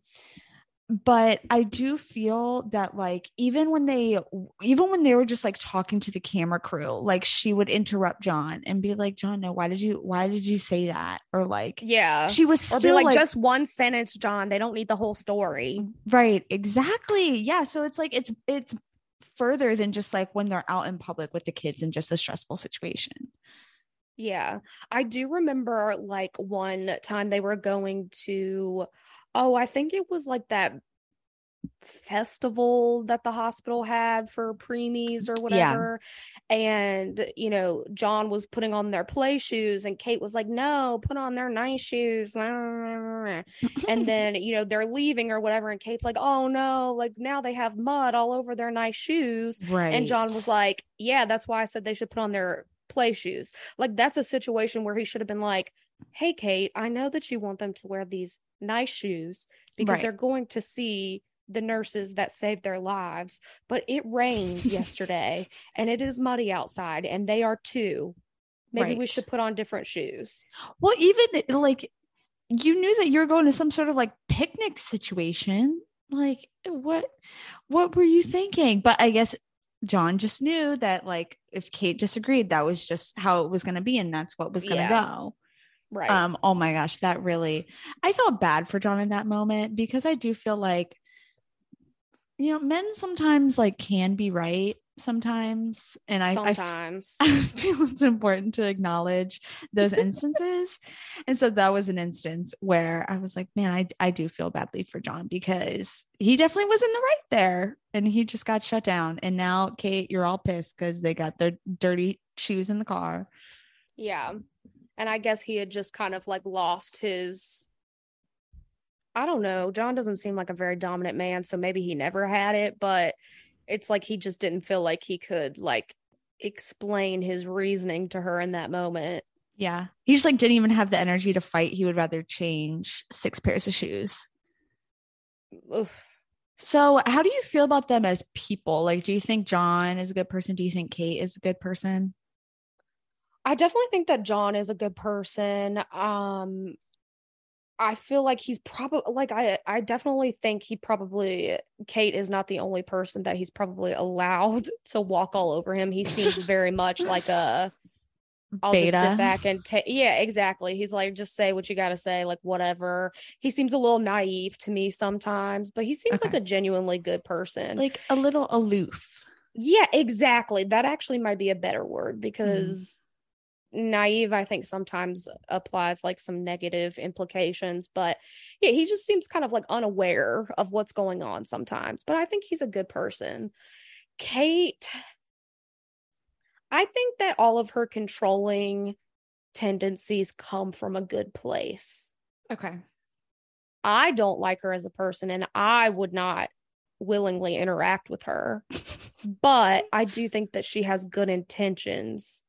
but i do feel that like even when they even when they were just like talking to the camera crew like she would interrupt jon and be like jon no why did you why did you say that or like Yeah. she was Or still be like, like, just one sentence, Jon. They don't need the whole story. right exactly yeah so it's like it's it's further than just like when they're out in public with the kids in just a stressful situation Yeah. I do remember like one time they were going to, oh, I think it was like that festival that the hospital had for preemies or whatever. And, you know, Jon was putting on their play shoes and Kate was like, no, put on their nice shoes. [LAUGHS] and [LAUGHS] then, you know, they're leaving or whatever. And Kate's like, oh no, like now they have mud all over their nice shoes. right And Jon was like, Yeah, that's why I said they should put on their play shoes. Like, that's a situation where he should have been like, Hey, Kate, I know that you want them to wear these nice shoes because Right. they're going to see the nurses that saved their lives. But it rained [LAUGHS] yesterday and it is muddy outside, and they are too. Maybe we should put on different shoes. well even like you knew that you were going to some sort of like picnic situation like what what were you thinking but i guess jon just knew that like if kate disagreed that was just how it was going to be and that's what was going to Yeah. go Right. Um, oh my gosh, that really I felt bad for Jon in that moment because I do feel like you know, men sometimes like can be right sometimes. And I Sometimes. [LAUGHS] I feel it's important to acknowledge those instances. [LAUGHS] and so that was an instance where I was like, man, I, I do feel badly for Jon because he definitely was in the right there and he just got shut down. And now, Kate, you're all pissed because they got their dirty shoes in the car. Yeah. And I guess he had just kind of like lost his I don't know. Jon doesn't seem like a very dominant man, so maybe he never had it, but it's like he just didn't feel like he could like explain his reasoning to her in that moment. Yeah. He just like didn't even have the energy to fight. He would rather change six pairs of shoes. Oof. So, how do you feel about them as people? Like, do you think Jon is a good person? Do you think Kate is a good person? I definitely think that Jon is a good person. Um I feel like he's probably like I I definitely think he probably Kate is not the only person that he's probably allowed [LAUGHS] to walk all over him. He seems [LAUGHS] very much like a I'll beta. just sit back and take. Yeah, exactly. He's like, just say what you got to say, like whatever. He seems a little naive to me sometimes, but he seems like a genuinely good person. like a little aloof. yeah, exactly. That actually might be a better Mm-hmm. word because naive, I think, sometimes applies like some negative implications. But yeah, he just seems kind of like unaware of what's going on sometimes. But I think he's a good person. Kate, I think that all of her controlling tendencies come from a good place. Okay. I don't like her as a person and I would not willingly interact with her. [LAUGHS] but I do think that she has good intentions.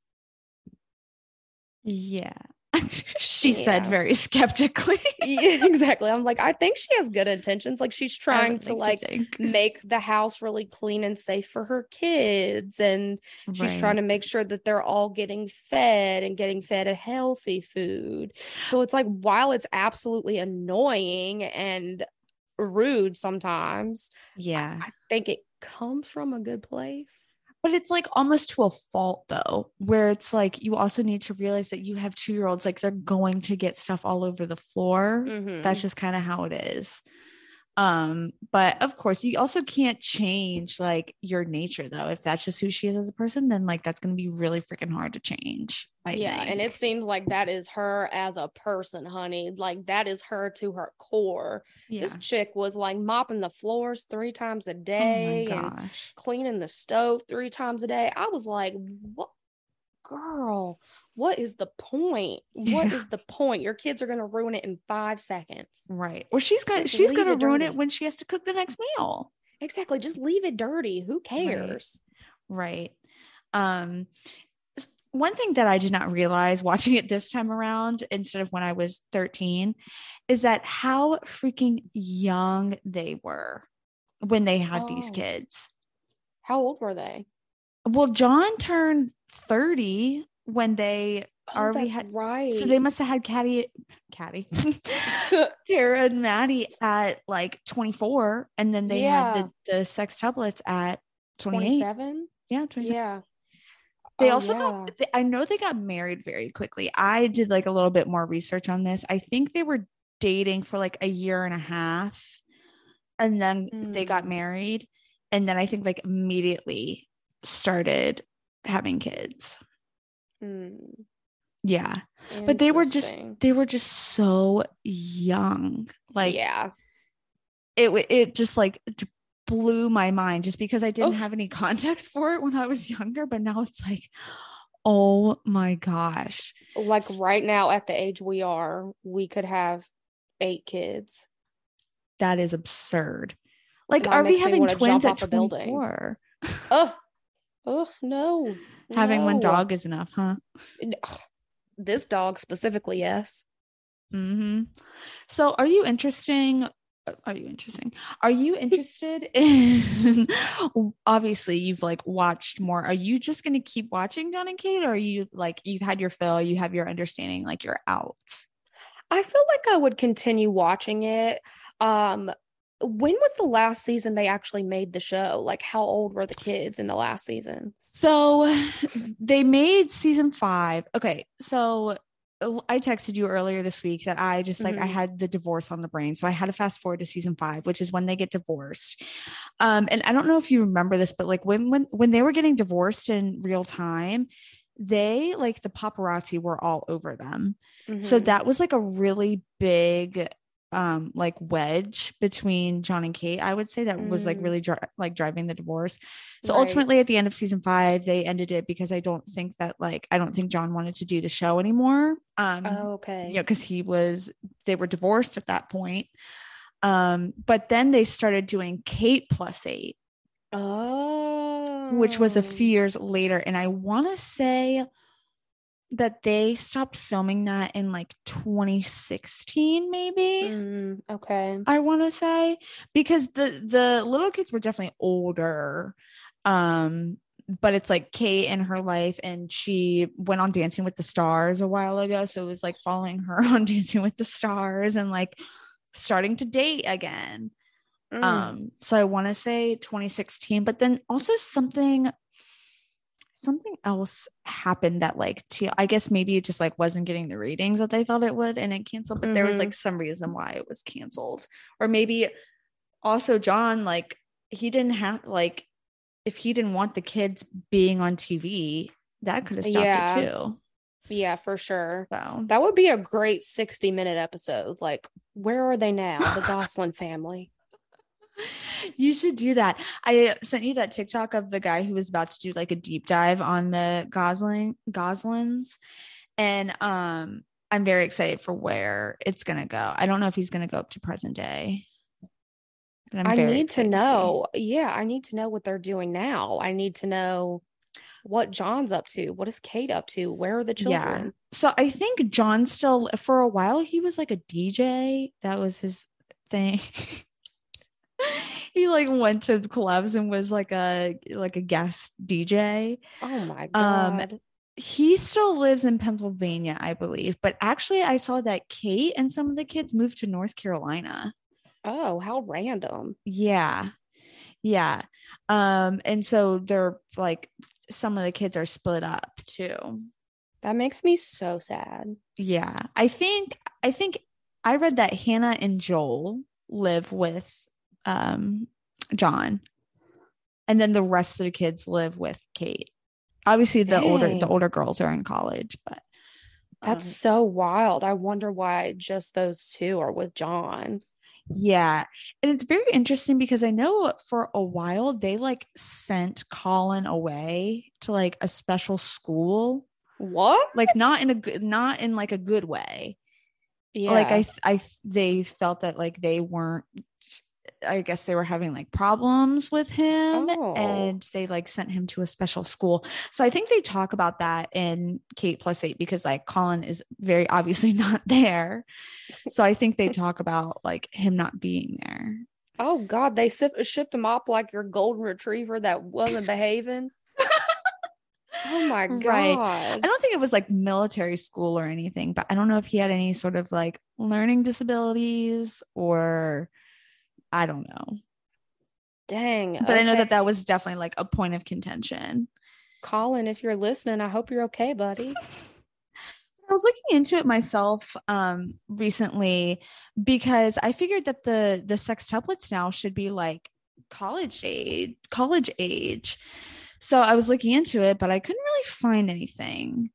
Yeah. [LAUGHS] she said very [LAUGHS] skeptically. Yeah, [LAUGHS] exactly. I'm like, I think she has good intentions. Like she's trying to like like make the house really clean and safe for her kids and she's trying to make sure that they're all getting fed and getting fed a healthy food. So it's like while it's absolutely annoying and rude sometimes, Yeah. I think it comes from a good place. But it's like almost to a fault though, where it's like you also need to realize that you have two year olds, like they're going to get stuff all over the floor. Mhm. That's just kind of how it is. Um, but of course, you also can't change like your nature though. If that's just who she is as a person, then like that's gonna be really freaking hard to change. I yeah, and it seems like that is her as a person, honey. Like that is her to her core. yeah. This chick was like mopping the floors three times a Oh day my and gosh. cleaning the stove three times a day. I was like, what girl, what is the point? What Yeah. is the point? Your kids are gonna ruin it in five seconds. Right. Or she's going she's gonna ruin dirty. it when she has to cook the next meal. Exactly. Just leave it dirty. Who cares? Right. Um one thing that I did not realize watching it this time around instead of when I was 13 is that how freaking young they were when they had these Oh. kids. How old were they? Well, Jon turned 30 when they Oh, Are we that's ha- right. so they must have had Caddy Caddy [LAUGHS] [LAUGHS] Cara and Mady at like 24 and then they Yeah. had the, the sextuplets at 27? Yeah, 27. Yeah. They Oh, also yeah. got, they- I know they got married very quickly. I did like a little bit more research on this. I think they were dating for like a year and a half and then they got Mm. married. And then I think like immediately started having kids. Mm, Yeah. But they were just they were just so young. Like yeah. it, it just like blew my mind just because I didn't have any [LAUGHS] context for it when I was younger. But now it's like, oh my gosh. Like right now at the age we are, we could have eight kids. that is absurd. Like, That are we having twins at building. 24? Oh, oh no. Having one dog is enough, huh? This dog specifically, yes. hmm So, are you interesting? Are you interesting? Are you interested in? Obviously, you've like watched more. Are you just going to keep watching Jon and Kate, or are you like you've had your fill, you have your understanding, like you're out? I feel like I would continue watching it. Um, when was the last season they actually made the show? Like, how old were the kids in the last season? So they made season five. Okay. So I texted you earlier this week that I just like I Mhm. had the divorce on the brain. So I had to fast forward to season five, which is when they get divorced. Um, and I don't know if you remember this, but like when when when they were getting divorced in real time, they like the paparazzi were all over them. So Mhm. that was like a really big um like wedge between Jon and Kate I would say that was like Mm. really dri- like driving the divorce. So Right. ultimately at the end of season 5 they ended it because I don't think that like I don't think Jon wanted to do the show anymore. Um Oh, okay. you know cuz he was they were divorced at that point. Um but then they started doing Kate plus 8 Oh, which was a few years later. And I want to say that they stopped filming that in like 2016, maybe. Mm, okay. I want to say because the the little kids were definitely older. Um but it's like Kate and her life and she went on Dancing with the Stars a while ago so it was like following her [LAUGHS] on Dancing with the Stars and like starting to date again. Mm. Um, so I want to say 2016, but then also something something else happened that like T- I guess maybe it just like wasn't getting the ratings that they thought it would and it canceled, but there was Mhm. like some reason why it was canceled. Or maybe also Jon, like he didn't have like if he didn't want the kids being on TV, that could have stopped Yeah. it too. Yeah, for sure. So That would be a great 60 minute episode. Like, where are they now? The [SIGHS] Gosselin family. You should do that. I sent you that TikTok of the guy who was about to do like a deep dive on the Gosselin Gosselins. And um I'm very excited for where it's gonna go. I don't know if he's gonna go up to present day. I need to know. Yeah, I need to know what they're doing now. I need to know what Jon's up to. What is Kate up to? Where are the children? Yeah. So I think Jon still for a while he was like a DJ. That was his thing. [LAUGHS] [LAUGHS] he like went to clubs and was like a like a guest DJ. Oh my Um, God. he still lives in Pennsylvania, I believe. But actually, I saw that Kate and some of the kids moved to North Carolina. oh, how random. Yeah. Yeah. Um, and so they're like some of the kids are split up too. That makes me so sad. Yeah. I think I think I read that Hannah and Joel live with um Jon. And then the rest of the kids live with Kate. Obviously the older the older girls are in college, but That's um, so wild. I wonder why just those two are with Jon. Yeah. And it's very interesting because I know for a while they like sent Colin away to like a special school, What? like not in a good, not in like a good way. Yeah. Like I, I, they felt that like they weren't, I guess they were having like problems with him Oh. and they like sent him to a special school. So I think they talk about that in Kate plus eight because like Colin is very obviously [LAUGHS] not there. So I think they [LAUGHS] talk about like him not being there. Oh God, they sip- shipped him up like your golden retriever that wasn't behaving. oh my God. [LAUGHS] Right. I don't think it was like military school or anything, but I don't know if he had any sort of like learning disabilities or I don't know. Dang. But I know that that was definitely like a point of contention. Colin, if you're listening, I hope you're okay, buddy. [LAUGHS] I was looking into it myself um recently because I figured that the the sextuplets now should be like college age, college age. So I was looking into it, but I couldn't really find anything.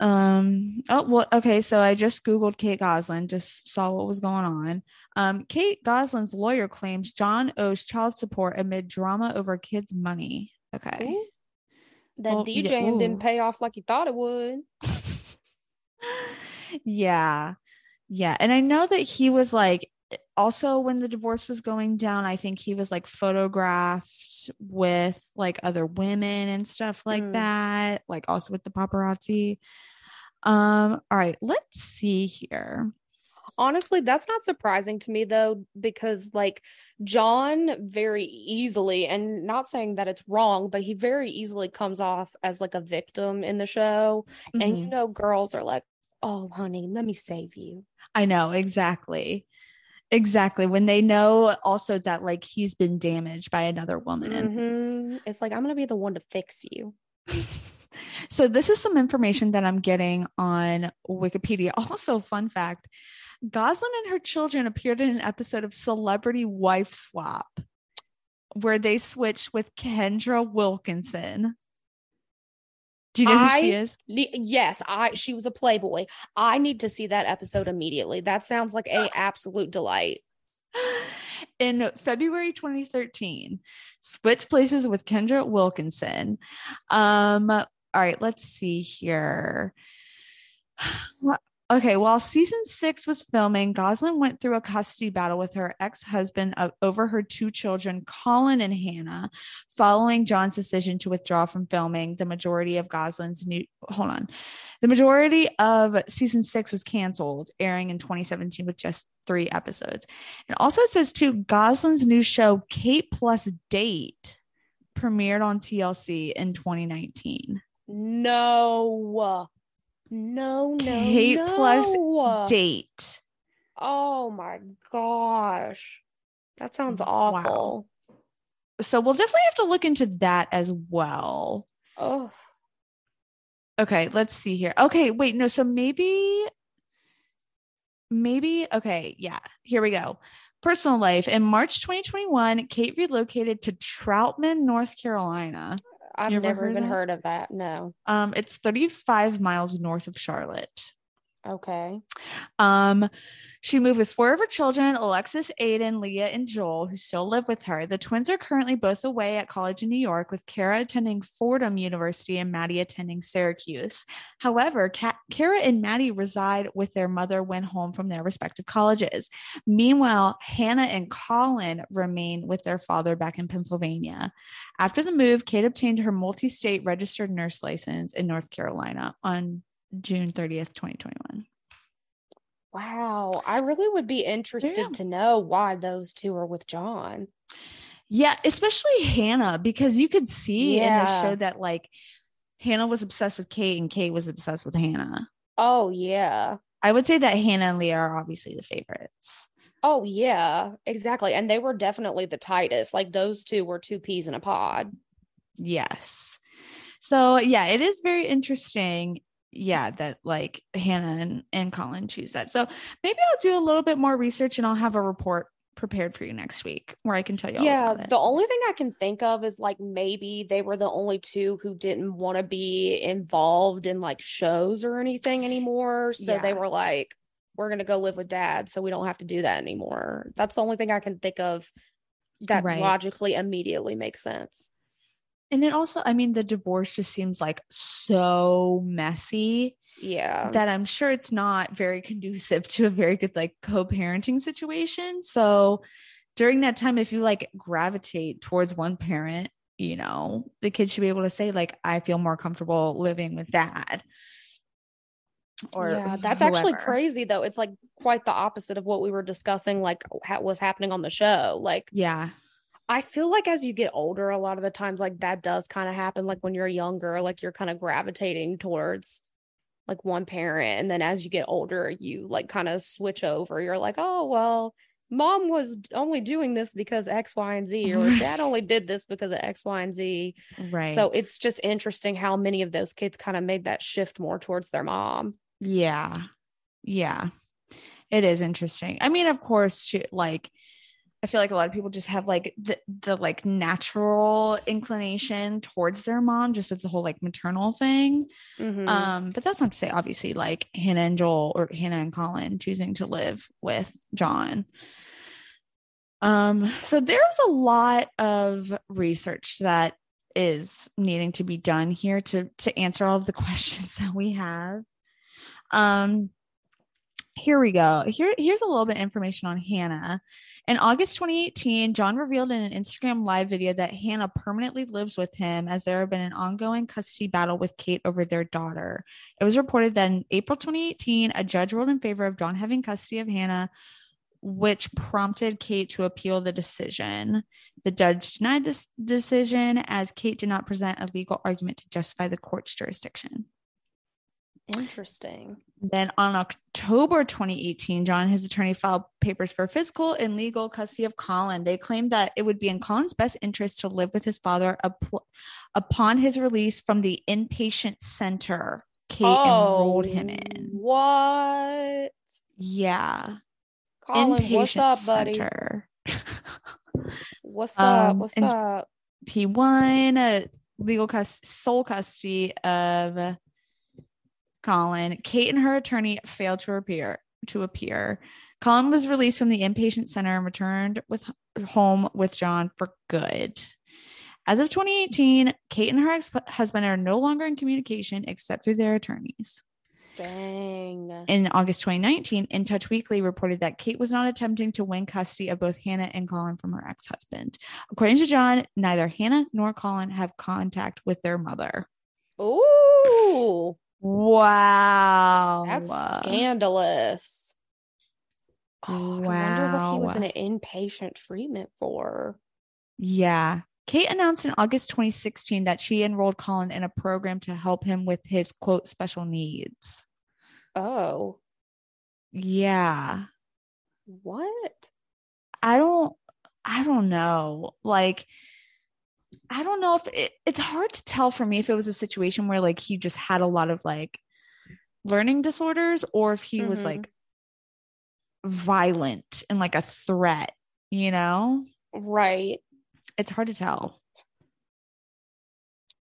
Um oh well okay, so I just googled Kate Gosselin, just saw what was going on. Um Kate Gosselin's lawyer claims Jon owes child support amid drama over kids' money. Okay. Ooh. That Well, yeah, didn't pay off like he thought it would. [LAUGHS] yeah. Yeah. And I know that he was like, also when the divorce was going down, I think he was like photographed with like other women and stuff like Mm. that, like also with the paparazzi. Um, all right, let's see here. Honestly, that's not surprising to me though, because like Jon very easily, and not saying that it's wrong, but he very easily comes off as like a victim in the show. And you Mhm. know, girls are like, oh, honey, let me save you. I know exactly. Exactly. When they know also that like he's been damaged by another woman. Mhm. It's like, I'm going to be the one to fix you. [LAUGHS] so this is some information that I'm getting on Wikipedia. [LAUGHS] Also, fun fact: Gosselin and her children appeared in an episode of Celebrity Wife Swap, where they switched with Kendra Wilkinson. Do you know who she is? Yes, I she was a Playboy. I need to see that episode immediately. That sounds like a [LAUGHS] absolute delight. In February 2013, switch places with Kendra Wilkinson. Um, all right, let's see here. [SIGHS] Okay, while season six was filming, Gosselin went through a custody battle with her ex husband over her two children, Colin and Hannah, following Jon's decision to withdraw from filming. The majority of Gosselin's new, hold on, the majority of season six was canceled, airing in 2017 with just three episodes. And also, it says too, Gosselin's new show, Kate Plus Date, premiered on TLC in 2019. No. No, no. Kate no. plus Date. Oh my gosh. That sounds Wow. awful. So we'll definitely have to look into that as well. Oh, Okay, let's see here. Okay, wait, no, so maybe maybe okay, yeah. Here we go. Personal life. In March 2021, Kate relocated to Troutman, North Carolina. I've You ever never heard even heard of that. No. Um, it's 35 miles north of Charlotte. Okay. Um, she moved with four of her children, Alexis, Aaden, Leah, and Joel, who still live with her. The twins are currently both away at college in New York, with Cara attending Fordham University and Mady attending Syracuse. However, Ka- Cara and Mady reside with their mother when home from their respective colleges. Meanwhile, Hannah and Colin remain with their father back in Pennsylvania. After the move, Kate obtained her multi state registered nurse license in North Carolina on June 30th, 2021. Wow. I really would be interested Yeah. to know why those two are with Jon. Yeah, especially Hannah, because you could see in the show that like Hannah was obsessed with Kate and Kate was obsessed with Hannah. Oh, yeah. I would say that Hannah and Leah are obviously the favorites. Oh, yeah. Exactly. And they were definitely the tightest. Like those two were two peas in a pod. Yes. So yeah, it is very interesting. Yeah, that like Hannah and, and Colin choose that. So maybe I'll do a little bit more research and I'll have a report prepared for you next week where I can tell you all yeah. The only thing I can think of is like maybe they were the only two who didn't want to be involved in like shows or anything anymore. So they were like, we're going to go live with dad. So we don't have to do that anymore. That's the only thing I can think of that Right. logically immediately makes sense. And then also, I mean, the divorce just seems like so messy. Yeah. that I'm sure it's not very conducive to a very good like co-parenting situation. So during that time, if you like gravitate towards one parent, you know, the kid should be able to say, like, I feel more comfortable living with dad. Or yeah, that's actually crazy though. It's like quite the opposite of what we were discussing, like ha- was happening on the show. Like, Yeah. I feel like as you get older, a lot of the times, like that does kind of happen. Like when you're younger, like you're kind of gravitating towards like one parent. And then as you get older, you like kind of switch over. You're like, oh, well, mom was only doing this because X, Y, and Z, or dad [LAUGHS] only did this because of X, Y, and Z. Right. So it's just interesting how many of those kids kind of made that shift more towards their mom. Yeah. Yeah. It is interesting. I mean, of course, she, like I feel like a lot of people just have like the the like natural inclination towards their mom just with the whole like maternal thing. Mhm. Um, but that's not to say obviously like Hannah and Joel or Hannah and Colin choosing to live with Jon. Um, so there's a lot of research that is needing to be done here to to answer all of the [LAUGHS] questions that we have. Um here we go. Here, here's a little bit information on Hannah. In August 2018, Jon revealed in an Instagram live video that Hannah permanently lives with him as there have been an ongoing custody battle with Kate over their daughter. It was reported that in April 2018, a judge ruled in favor of Jon having custody of Hannah, which prompted Kate to appeal the decision. The judge denied this decision as Kate did not present a legal argument to justify the court's jurisdiction. Interesting. Then on October 2018, Jon and his attorney filed papers for physical and legal custody of Colin. They claimed that it would be in Colin's best interest to live with his father up- upon his release from the inpatient center Kate enrolled him in. Oh, What? Yeah. Colin, inpatient what's up, buddy? center. What's up? Um, What's up? he won uh, legal cus- sole custody of Colin. Kate and her attorney failed to appear. To appear, Colin was released from the inpatient center and returned with home with Jon for good. As of 2018, Kate and her ex-husband are no longer in communication except through their attorneys. Dang. In August 2019, In Touch Weekly reported that Kate was not attempting to win custody of both Hannah and Colin from her ex husband. According to Jon, neither Hannah nor Colin have contact with their mother. Ooh, Wow. that's scandalous. Oh, I wonder what he was in an inpatient treatment for. Yeah. Kate announced in August 2016 that she enrolled Colin in a program to help him with his quote special needs. Oh, Yeah. what? I don't I don't know. Like I don't know if it, it's hard to tell for me if it was a situation where like he just had a lot of like learning disorders or if he was Mhm. like violent and like a threat, you know? Right. It's hard to tell.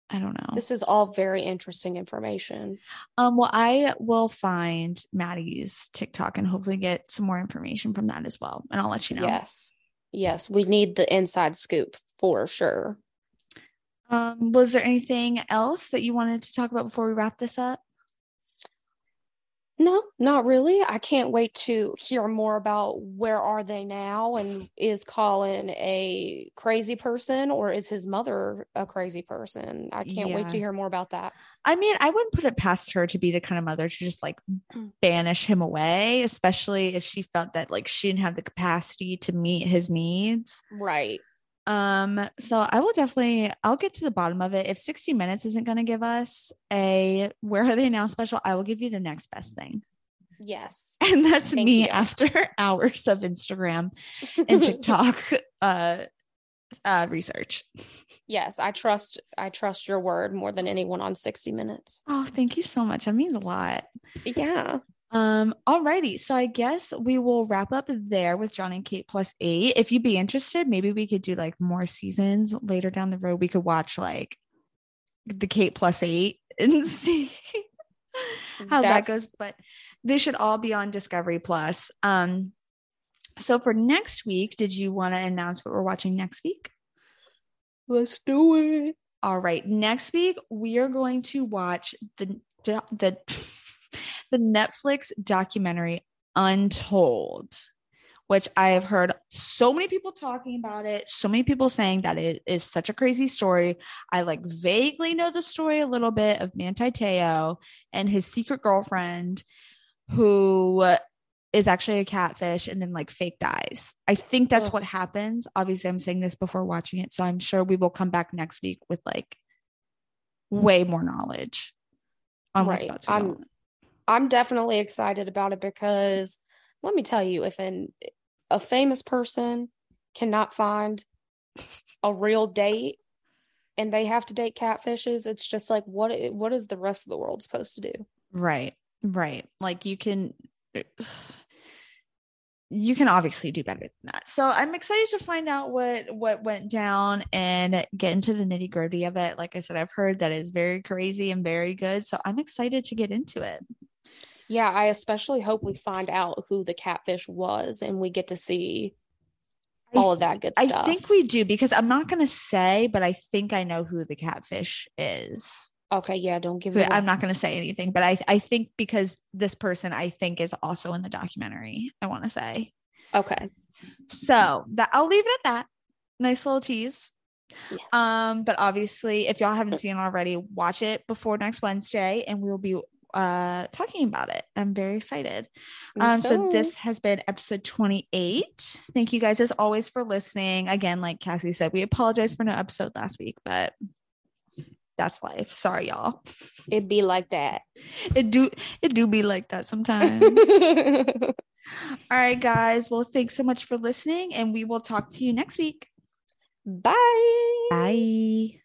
I don't know. This is all very interesting information. Um, well, I will find Mady's TikTok and hopefully get some more information from that as well. And I'll let you know. Yes. Yes, we need the inside scoop for sure. Um, was there anything else that you wanted to talk about before we wrap this up? No, not really. I can't wait to hear more about where are they now and is Colin a crazy person or is his mother a crazy person? I can't wait to hear more about that. I mean, I wouldn't put it past her to be the kind of mother to just like [CLEARS THROAT] banish him away, especially if she felt that like she didn't have the capacity to meet his needs. Right. Um, so I will definitely I'll get to the bottom of it. If 60 minutes isn't gonna give us a where are they now special, I will give you the next best thing. Yes. [LAUGHS] And that's Thank me you. after [LAUGHS] hours of Instagram [LAUGHS] and TikTok uh uh research. yes, I trust I trust your word more than anyone on 60 minutes. Oh, thank you so much. That means a lot. Yeah. Um, alrighty. So I guess we will wrap up there with Jon and Kate plus eight. If you'd be interested, maybe we could do like more seasons later down the road. We could watch like the Kate plus eight [LAUGHS] and see how That's- that goes. But they should all be on Discovery Plus. Um, so for next week, did you want to announce what we're watching next week? Let's do it. All right. Next week, we are going to watch the the the Netflix documentary Untold, which I have heard so many people talking about it, so many people saying that it is such a crazy story. I like vaguely know the story a little bit of Manti Te'o and his secret girlfriend who is actually a catfish and then like fake dies. I think that's Ugh. what happens. Obviously, I'm saying this before watching it, so I'm sure we will come back next week with like way more knowledge on what's Right. about to I'm-. I'm definitely excited about it because let me tell you, if an a famous person cannot find a real date and they have to date catfishes, it's just like what what is the rest of the world supposed to do? Right, right. Like you can you can obviously do better than that. So I'm excited to find out what what went down and get into the nitty gritty of it. Like I said, I've heard that is very crazy and very good. So I'm excited to get into it. Yeah, I especially hope we find out who the catfish was and we get to see all of that good I stuff. I think we do because I'm not going to say, but I think I know who the catfish is. Okay, yeah, don't give it. I'm not going to say anything, but I I think because this person I think is also in the documentary. I want to say Okay. so that I'll leave it at that. Nice little tease. Yes. Um, but obviously, if y'all haven't seen it already, watch it before next Wednesday, and we'll be uh talking about it. I'm very excited. Um, so this has been episode 28. Thank you guys as always for listening. Again, like Cassie said, we apologize for no episode last week, but that's life. Sorry, y'all. it'd be like that. It do it do be like that sometimes. [LAUGHS] All right, guys. Well, thanks so much for listening, and we will talk to you next week. Bye. Bye.